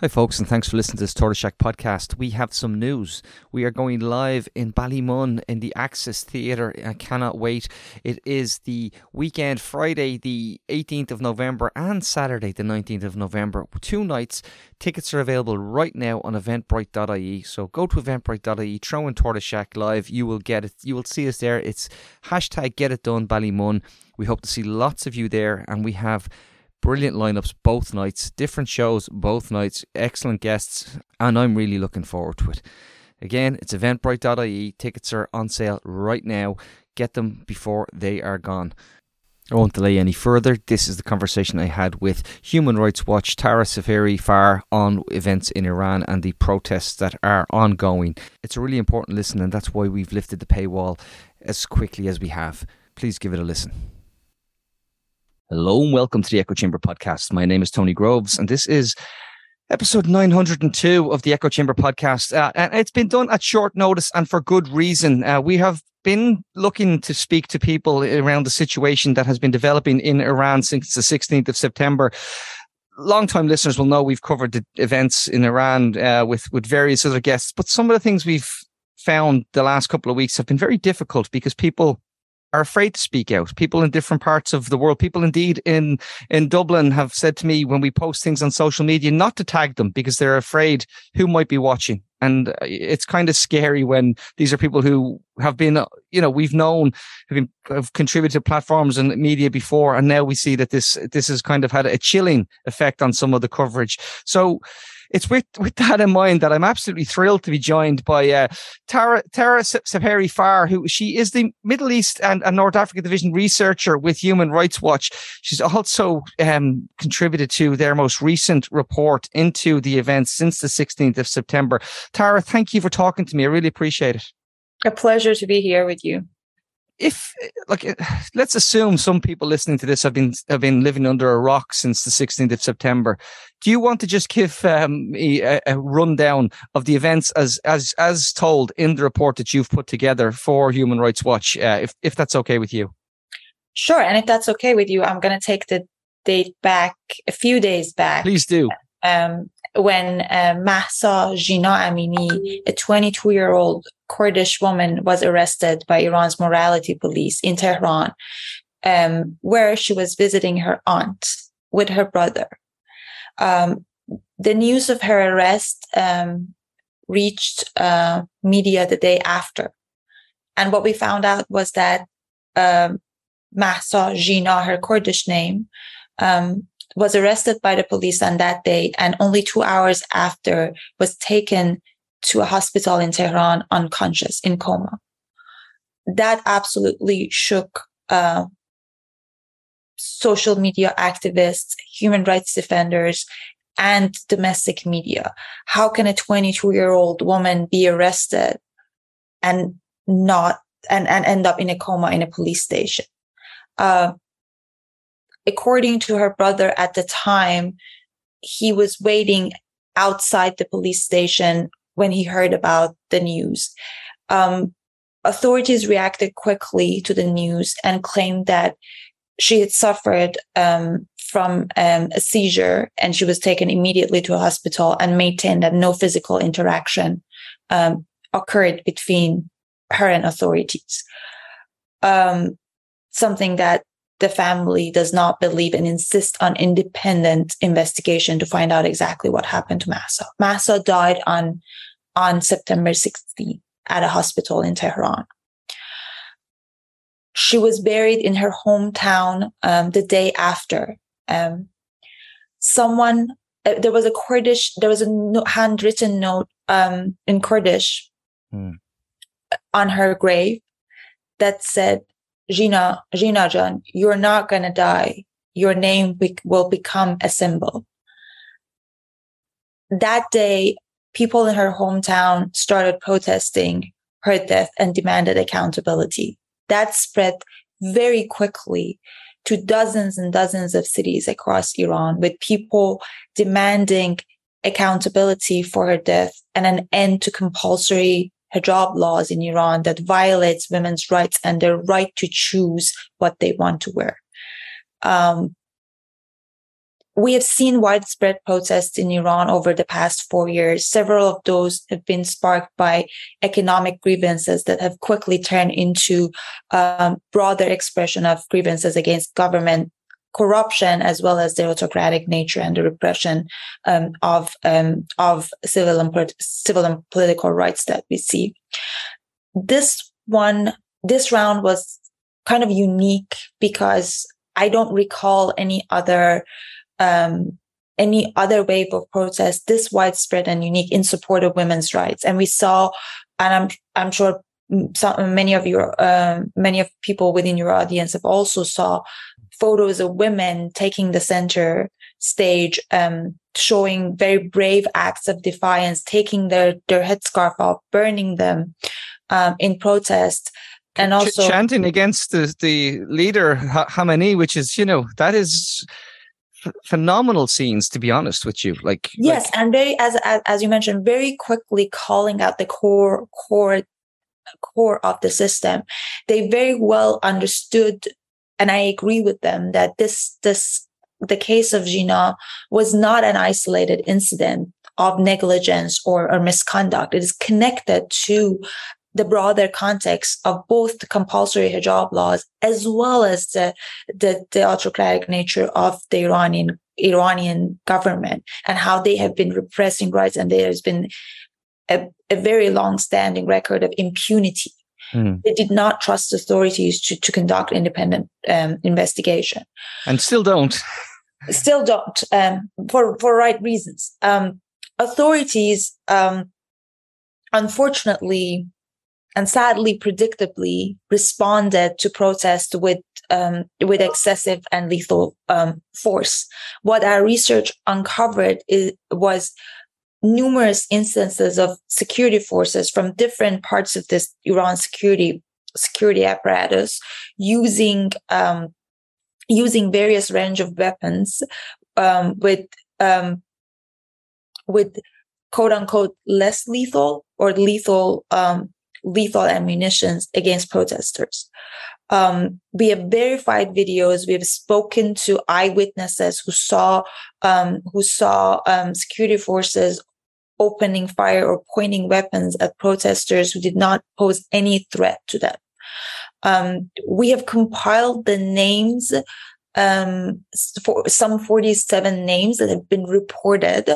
Hi, folks, and thanks for listening to this Tortoise Shack podcast. We have some news. We are going live in Ballymun in the Axis Theatre. I cannot wait. It is the weekend, Friday, the 18th of November, and Saturday, the 19th of November. Two nights. Tickets are available right now on eventbrite.ie. So go to eventbrite.ie, throw in Tortoise Shack live. You will get it. You will see us there. It's hashtag get it done Ballymun. We hope to see lots of you there, and we have brilliant lineups both nights, different shows both nights, excellent guests, and I'm really looking forward to it. Again, it's eventbrite.ie. Tickets are on sale right now. Get them before they are gone. I won't delay any further. This is the conversation I had with Human Rights Watch Tara Sepehri Far on events in Iran and the protests that are ongoing. It's a really important listen, and that's why we've lifted the paywall as quickly as we have. Please give it a listen. Hello and welcome to the Echo Chamber podcast. My name is Tony Groves, and this is episode 902 of the Echo Chamber podcast. Uh, and it's been done at short notice and for good reason. Uh, we have been looking to speak to people around the situation that has been developing in Iran since the 16th of September. Long-time listeners will know we've covered the events in Iran uh, with with various other guests, but some of the things we've found the last couple of weeks have been very difficult because people are afraid to speak out. People in different parts of the world, people indeed in in Dublin have said to me when we post things on social media not to tag them because they're afraid who might be watching. And uh, it's kind of scary when these are people who have been, uh, you know, we've known have been have contributed to platforms and media before, and now we see that this this has kind of had a chilling effect on some of the coverage. So it's with, with that in mind that I'm absolutely thrilled to be joined by uh, Tara, Tara Sepehri Far, who she is the Middle East and, and, North Africa Division researcher with Human Rights Watch. She's also um, contributed to their most recent report into the events since the 16th of September. Tara, thank you for talking to me. I really appreciate it. A pleasure to be here with you if like let's assume some people listening to this have been have been living under a rock since the 16th of September. Do you want to just give um, a, a, rundown of the events as as as told in the report that you've put together for Human Rights Watch uh, if if that's okay with you? Sure and if that's okay with you I'm going to take the date back a few days back. Please do. Um, when uh, Mahsa Jina Amini, a 22 year old Kurdish woman, was arrested by Iran's morality police in Tehran, um, where she was visiting her aunt with her brother. Um, the news of her arrest um, reached uh, media the day after. And what we found out was that um, Mahsa Jina, her Kurdish name, um, was arrested by the police on that day and only two hours after was taken to a hospital in Tehran unconscious in coma. That absolutely shook uh, social media activists, human rights defenders, and domestic media. How can a 22 year old woman be arrested and not and, and end up in a coma in a police station? Uh, according to her brother at the time, he was waiting outside the police station when he heard about the news. Um, authorities reacted quickly to the news and claimed that she had suffered um, from um, a seizure and she was taken immediately to a hospital and maintained that no physical interaction um, occurred between her and authorities. Um, something that the family does not believe and insist on independent investigation to find out exactly what happened to Mahsa. Mahsa died on, on September 16th at a hospital in Tehran. She was buried in her hometown um, the day after. Um, someone, uh, there was a Kurdish, there was a no, handwritten note um, in Kurdish hmm. on her grave that said, Jina, Jina Jan, you're not going to die. Your name be- will become a symbol. That day, people in her hometown started protesting her death and demanded accountability. That spread very quickly to dozens and dozens of cities across Iran with people demanding accountability for her death and an end to compulsory hijab laws in Iran that violates women's rights and their right to choose what they want to wear. Um, we have seen widespread protests in Iran over the past four years. Several of those have been sparked by economic grievances that have quickly turned into um, broader expression of grievances against government corruption as well as the autocratic nature and the repression um, of um, of civil and civil and political rights that we see. This one, this round was kind of unique because I don't recall any other um, any other wave of protest this widespread and unique in support of women's rights. And we saw, and I'm I'm sure some, many of your um, many of people within your audience have also saw photos of women taking the center stage, um, showing very brave acts of defiance, taking their their headscarf off, burning them um, in protest and also chanting against the, the leader Khamenei, which is you know that is phenomenal scenes to be honest with you like yes like, and very as, as as you mentioned very quickly calling out the core core core of the system they very well understood and i agree with them that this this the case of Jina was not an isolated incident of negligence or, or misconduct. It is connected to the broader context of both the compulsory hijab laws as well as the, the, the autocratic nature of the Iranian Iranian government and how they have been repressing rights and there has been a, a very long standing record of impunity. Mm. They did not trust authorities to, to conduct independent um, investigation. And still don't. still don't, um, for, for right reasons. Um, authorities, um, unfortunately, and sadly, predictably responded to protest with um, with excessive and lethal um, force. What our research uncovered is, was numerous instances of security forces from different parts of this Iran security security apparatus using um, using various range of weapons um, with um, with quote unquote less lethal or lethal um, lethal ammunitions against protesters. Um, we have verified videos. We have spoken to eyewitnesses who saw um, who saw um, security forces opening fire or pointing weapons at protesters who did not pose any threat to them. Um, we have compiled the names um, for some 47 names that have been reported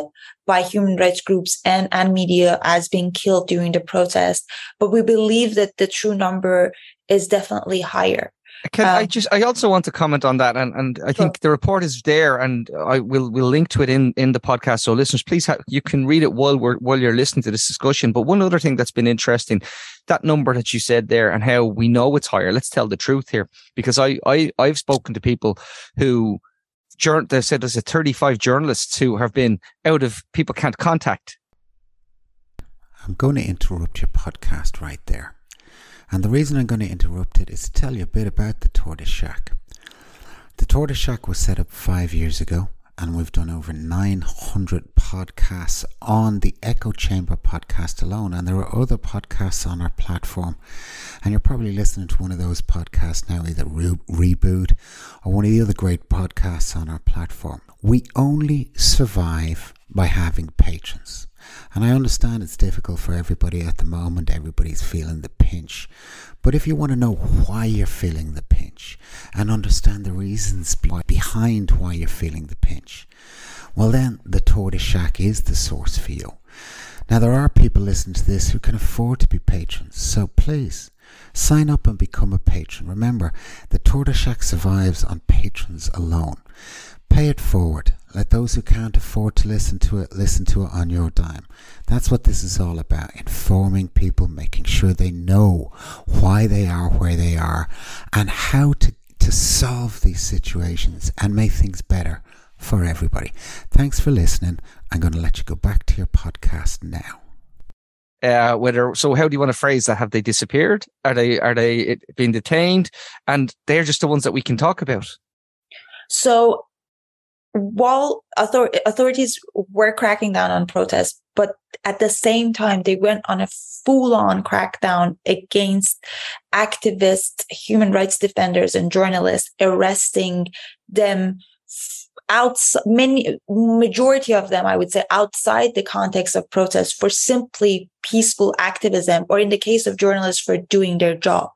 by human rights groups and, and media as being killed during the protest. But we believe that the true number is definitely higher. Can um, I just? I also want to comment on that, and and I sure. think the report is there, and I will will link to it in in the podcast. So listeners, please ha- you can read it while we're while you're listening to this discussion. But one other thing that's been interesting, that number that you said there, and how we know it's higher. Let's tell the truth here, because I I I've spoken to people who. They said there's a 35 journalists who have been out of people can't contact. I'm going to interrupt your podcast right there and the reason I'm going to interrupt it is to tell you a bit about the Tortoise Shack. The Tortoise Shack was set up five years ago, and we've done over 900 podcasts on the Echo Chamber podcast alone. And there are other podcasts on our platform. And you're probably listening to one of those podcasts now, either Re- Reboot or one of the other great podcasts on our platform. We only survive by having patrons. And I understand it's difficult for everybody at the moment, everybody's feeling the pinch. But if you want to know why you're feeling the pinch and understand the reasons behind why you're feeling the pinch, well, then the Tortoise Shack is the source for you. Now, there are people listening to this who can afford to be patrons, so please sign up and become a patron. Remember, the Tortoise Shack survives on patrons alone. Pay it forward. Let those who can't afford to listen to it listen to it on your dime. That's what this is all about informing people, making sure they know why they are where they are, and how to, to solve these situations and make things better for everybody. Thanks for listening. I'm going to let you go back to your podcast now. Uh, whether so, how do you want to phrase that? Have they disappeared? Are they are they being detained? And they're just the ones that we can talk about. So while author- authorities were cracking down on protests, but at the same time, they went on a full on crackdown against activists, human rights defenders, and journalists, arresting them outside many majority of them i would say outside the context of protest for simply peaceful activism or in the case of journalists for doing their job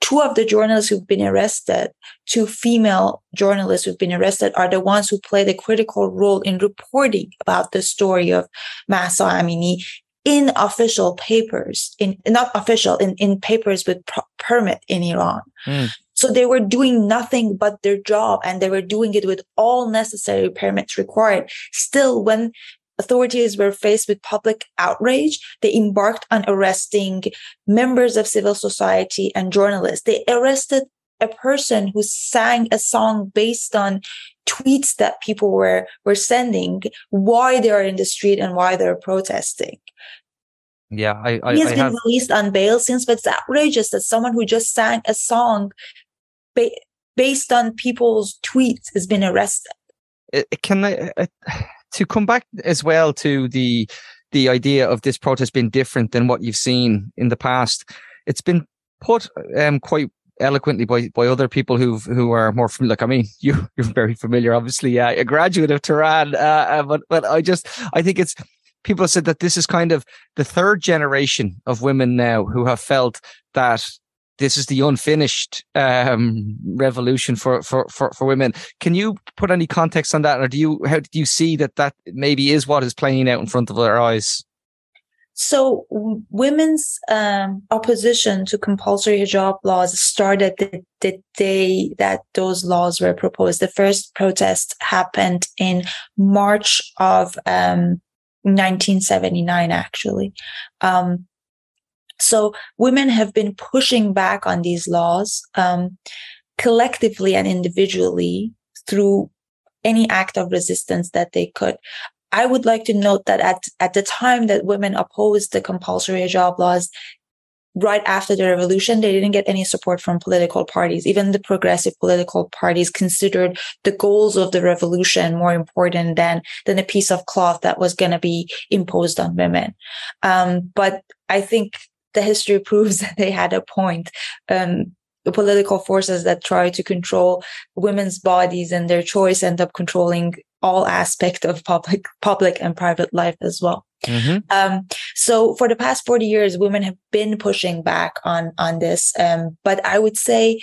two of the journalists who've been arrested two female journalists who've been arrested are the ones who played a critical role in reporting about the story of Mahsa Amini in official papers in not official in, in papers with pro- permit in iran mm. So they were doing nothing but their job and they were doing it with all necessary permits required. Still, when authorities were faced with public outrage, they embarked on arresting members of civil society and journalists. They arrested a person who sang a song based on tweets that people were, were sending, why they are in the street and why they're protesting. Yeah, I, I, he has I been have... released on bail since, but it's outrageous that someone who just sang a song ba- based on people's tweets has been arrested. Can I uh, to come back as well to the the idea of this protest being different than what you've seen in the past? It's been put um, quite eloquently by by other people who who are more from like I mean you you're very familiar obviously uh, a graduate of Tehran uh, uh, but but I just I think it's people said that this is kind of the third generation of women now who have felt that this is the unfinished um, revolution for, for, for, for women. Can you put any context on that, or do you how do you see that that maybe is what is playing out in front of our eyes? So, women's um, opposition to compulsory hijab laws started the, the, day that those laws were proposed. The first protest happened in March of um, 1979, actually. Um, so women have been pushing back on these laws um, collectively and individually through any act of resistance that they could. I would like to note that at, at the time that women opposed the compulsory hijab laws, right after the revolution, they didn't get any support from political parties. Even the progressive political parties considered the goals of the revolution more important than, than a piece of cloth that was going to be imposed on women. Um, but I think the history proves that they had a point. Um, the political forces that try to control women's bodies and their choice end up controlling all aspect of public public and private life as well mm-hmm. um, so for the past 40 years women have been pushing back on on this um, but i would say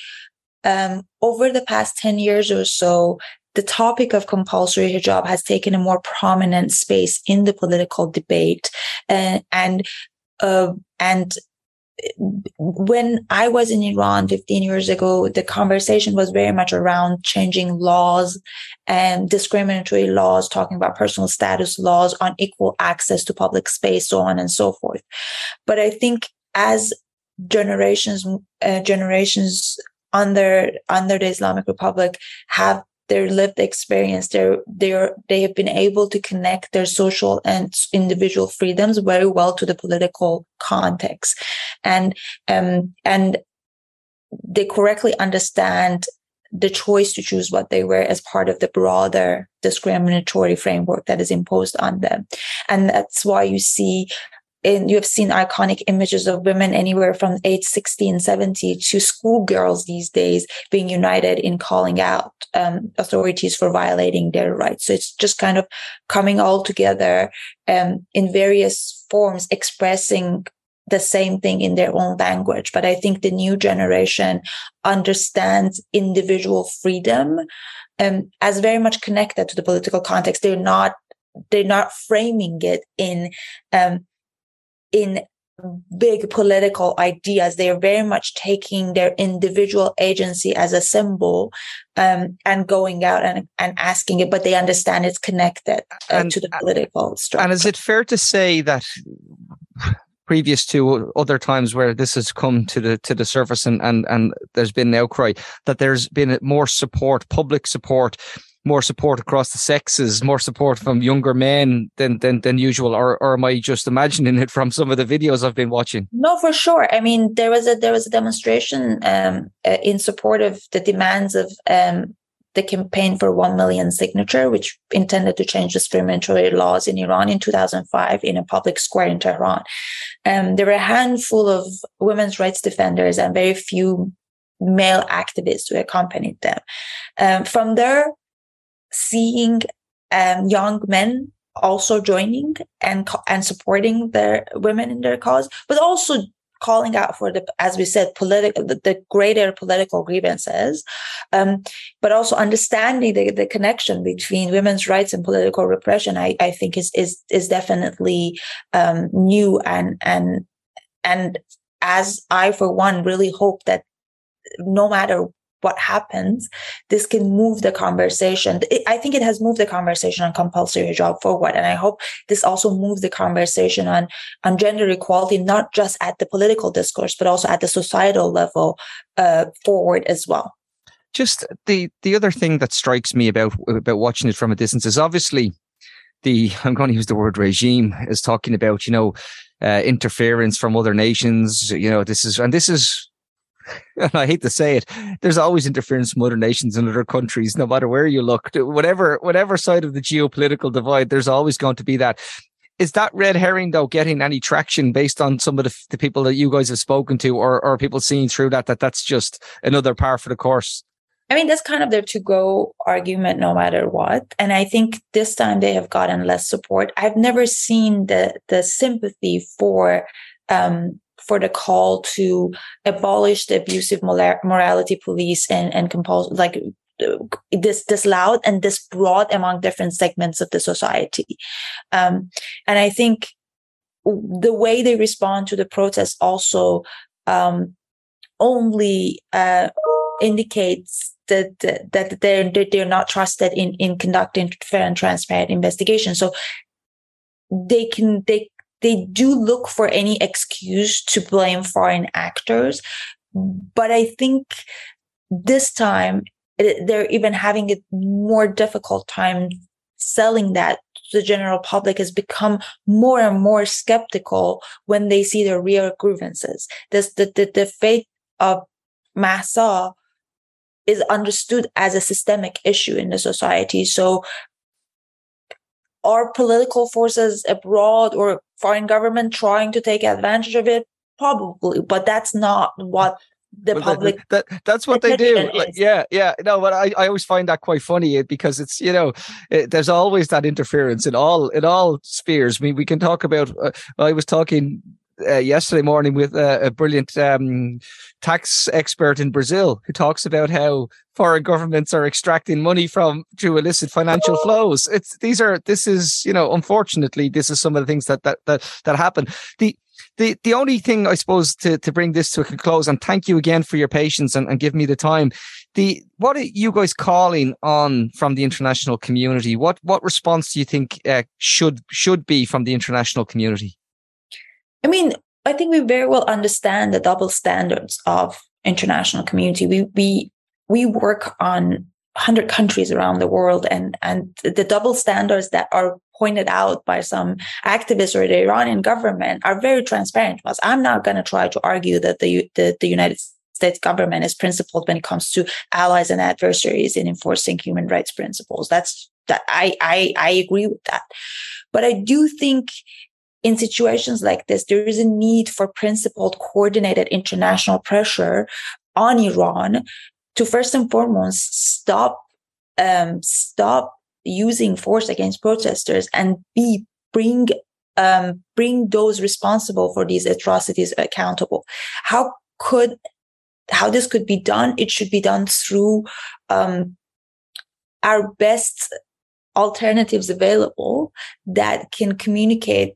um, over the past 10 years or so the topic of compulsory hijab has taken a more prominent space in the political debate uh, and uh, and when I was in Iran 15 years ago, the conversation was very much around changing laws and discriminatory laws, talking about personal status laws on equal access to public space, so on and so forth. But I think as generations, uh, generations under, under the Islamic Republic have their lived experience they have been able to connect their social and individual freedoms very well to the political context. And um and they correctly understand the choice to choose what they wear as part of the broader discriminatory framework that is imposed on them. And that's why you see and you have seen iconic images of women anywhere from age 16, 70 to schoolgirls these days being united in calling out um, authorities for violating their rights. So it's just kind of coming all together um, in various forms, expressing the same thing in their own language. But I think the new generation understands individual freedom um, as very much connected to the political context. They're not they're not framing it in um, in big political ideas. They are very much taking their individual agency as a symbol um, and going out and, and asking it, but they understand it's connected uh, and, to the political structure. And is it fair to say that previous to other times where this has come to the to the surface and and, and there's been an outcry that there's been more support, public support more support across the sexes, more support from younger men than than, than usual, or or am I just imagining it from some of the videos I've been watching? No, for sure. I mean, there was a there was a demonstration um, uh, in support of the demands of um, the campaign for 1 million signature, which intended to change the discriminatory laws in Iran in 2005 in a public square in Tehran. Um, there were a handful of women's rights defenders and very few male activists who accompanied them. Um, from there, seeing um, young men also joining and and supporting their women in their cause, but also calling out for the, as we said, political, the, the, greater political grievances, um, but also understanding the, the connection between women's rights and political repression. I, I think is is is definitely um, new and and and as I for one really hope that no matter what happens, this can move the conversation. I think it has moved the conversation on compulsory hijab forward. And I hope this also moves the conversation on, on gender equality, not just at the political discourse, but also at the societal level uh, forward as well. Just the, the other thing that strikes me about, about watching it from a distance is obviously the, I'm going to use the word regime is talking about, you know, uh, interference from other nations. You know, this is, and this is and I hate to say it, there's always interference from other nations and other countries, no matter where you look. Whatever, whatever side of the geopolitical divide, there's always going to be that. Is that red herring though getting any traction based on some of the, the people that you guys have spoken to, or, or people seeing through that that that's just another par for the course? I mean, that's kind of their to go argument no matter what. And I think this time they have gotten less support. I've never seen the the sympathy for um, for the call to abolish the abusive morality police and, and compose like this this loud and this broad among different segments of the society. Um, and I think the way they respond to the protest also um, only uh, indicates that, that they're that they're not trusted in in conducting fair and transparent investigation. So they can they they do look for any excuse to blame foreign actors. But I think this time eh, they're even having a more difficult time selling that the general public has become more and more skeptical when they see the real grievances. This, the, the, the fate of Mahsa is understood as a systemic issue in the society. So are political forces abroad or foreign government trying to take advantage of it? Probably, but that's not what the well, public that, that, that's what they do like, yeah yeah no but I, I always find that quite funny because it's you know it, there's always that interference in all in all spheres i mean we can talk about uh, i was talking uh, yesterday morning with uh, a brilliant um, tax expert in Brazil who talks about how foreign governments are extracting money from through illicit financial flows. It's these are this is you know unfortunately this is some of the things that that that that happen. The the the only thing I suppose to to bring this to a close and thank you again for your patience and, and give me the time. The what are you guys calling on from the international community? What what response do you think uh, should should be from the international community? I mean, I think we very well understand the double standards of international community. We we we work on 100 countries around the world and and the double standards that are pointed out by some activists or the Iranian government are very transparent to us. I'm not going to try to argue that the, the, the United States government is principled when it comes to allies and adversaries in enforcing human rights principles. That's that I I I agree with that. But I do think in situations like this, there is a need for principled, coordinated international pressure on Iran to first and foremost stop um, stop using force against protesters and b bring um, bring those responsible for these atrocities accountable. How could how this could be done? It should be done through um, our best alternatives available that can communicate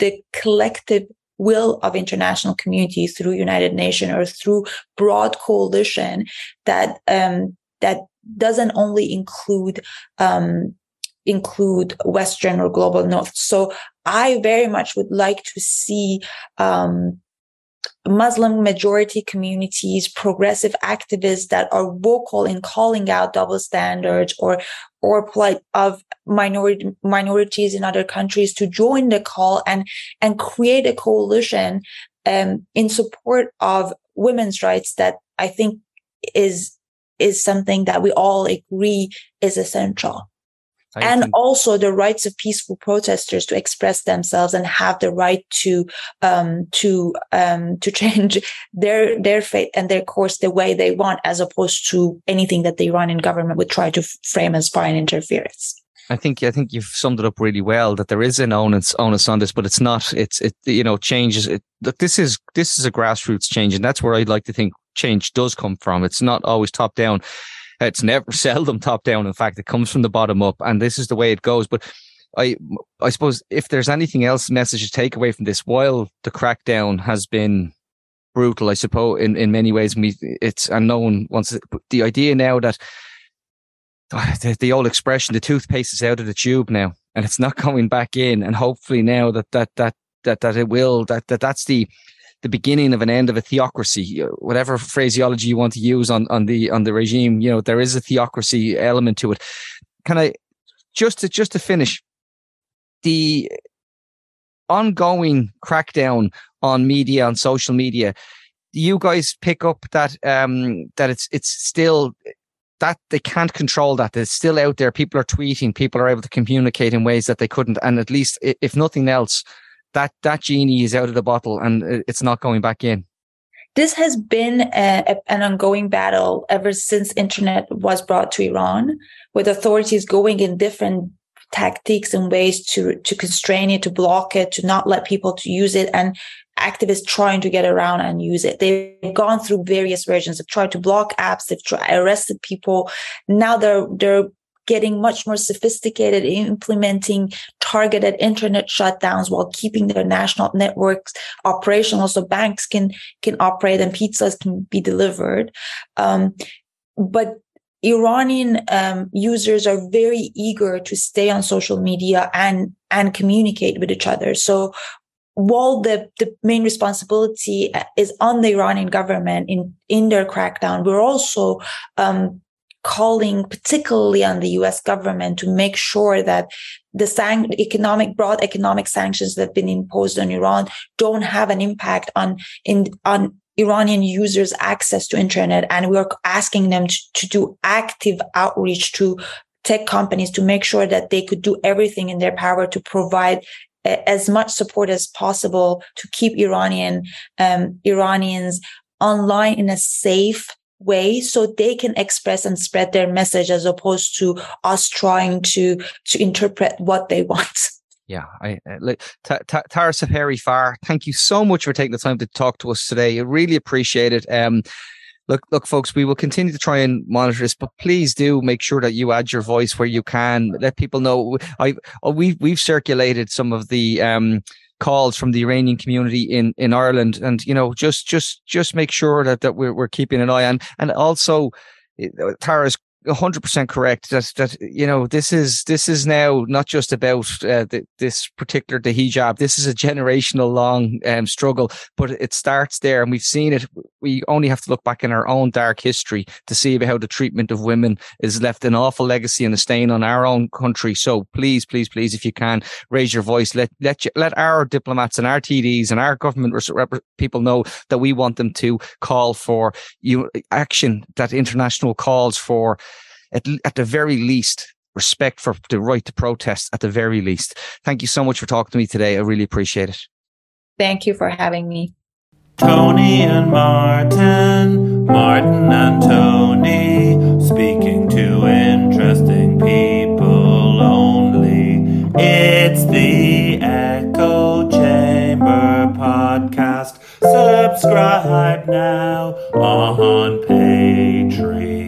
the collective will of international communities through United Nations or through broad coalition that um, that doesn't only include um, include Western or global North. So I very much would like to see um, Muslim majority communities, progressive activists that are vocal in calling out double standards or or plight of minority minorities in other countries to join the call and and create a coalition um, in support of women's rights that I think is is something that we all agree is essential. I and also the rights of peaceful protesters to express themselves and have the right to um, to um, to change their their fate and their course the way they want, as opposed to anything that the Iranian government would try to frame as foreign interference. I think I think you've summed it up really well. That there is an onus onus on this, but it's not. It's it you know changes. It, look, this is this is a grassroots change, and that's where I'd like to think change does come from. It's not always top down. It's never seldom top down. In fact, it comes from the bottom up, and this is the way it goes. But I I suppose if there's anything else message to take away from this, while the crackdown has been brutal, I suppose in in many ways, we it's and no one wants it, the idea now that ah, the, the old expression, the toothpaste is out of the tube now and it's not going back in. And hopefully now that, that, that, that, that it will, that, that that's the, the beginning of an end of a theocracy, whatever phraseology you want to use on, on the, on the regime, you know, there is a theocracy element to it. Can I just to, just to finish the ongoing crackdown on media, on social media, you guys pick up that um that it's it's still that they can't control that. It's still out there. People are tweeting. People are able to communicate in ways that they couldn't. And at least, if nothing else, that that genie is out of the bottle and it's not going back in. This has been a, an ongoing battle ever since internet was brought to Iran, with authorities going in different tactics and ways to to constrain it, to block it, to not let people to use it, and activists trying to get around and use it. They've gone through various versions. They've tried to block apps. They've tried, arrested people. Now they're they're getting much more sophisticated in implementing targeted internet shutdowns while keeping their national networks operational so banks can can operate and pizzas can be delivered um, but Iranian um, users are very eager to stay on social media and and communicate with each other. So while the, the main responsibility uh, is on the Iranian government in, in their crackdown, we're also um, calling particularly on the US government to make sure that the sang- economic broad economic sanctions that have been imposed on Iran don't have an impact on in on Iranian users access to internet. And we're asking them to, to do active outreach to tech companies to make sure that they could do everything in their power to provide as much support as possible to keep Iranian um, Iranians online in a safe way so they can express and spread their message as opposed to us trying to to interpret what they want yeah i uh, like tara Sepehri Far thank you so much for taking the time to talk to us today i really appreciate it um look, look, folks, we will continue to try and monitor this, but please do make sure that you add your voice where you can. Let people know. I, oh, we've we've circulated some of the um, calls from the Iranian community in in Ireland, and you know, just just just make sure that that we're we're keeping an eye on, and also. Uh, Tara's hundred percent correct. That that you know this is this is now not just about uh, the, this particular the hijab. This is a generational long um, struggle, but it starts there, and we've seen it. We only have to look back in our own dark history to see how the treatment of women is left an awful legacy and a stain on our own country. So please, please, please, if you can, raise your voice. Let let you, let our diplomats and our TDs and our government people know that we want them to call for you action that international calls for at, at the very least, respect for the right to protest at the very least. Thank you so much for talking to me today. I really appreciate it. Thank you for having me. Tony and Martin, Martin and Tony, speaking to interesting people only. It's the Echo Chamber podcast. Subscribe now on page.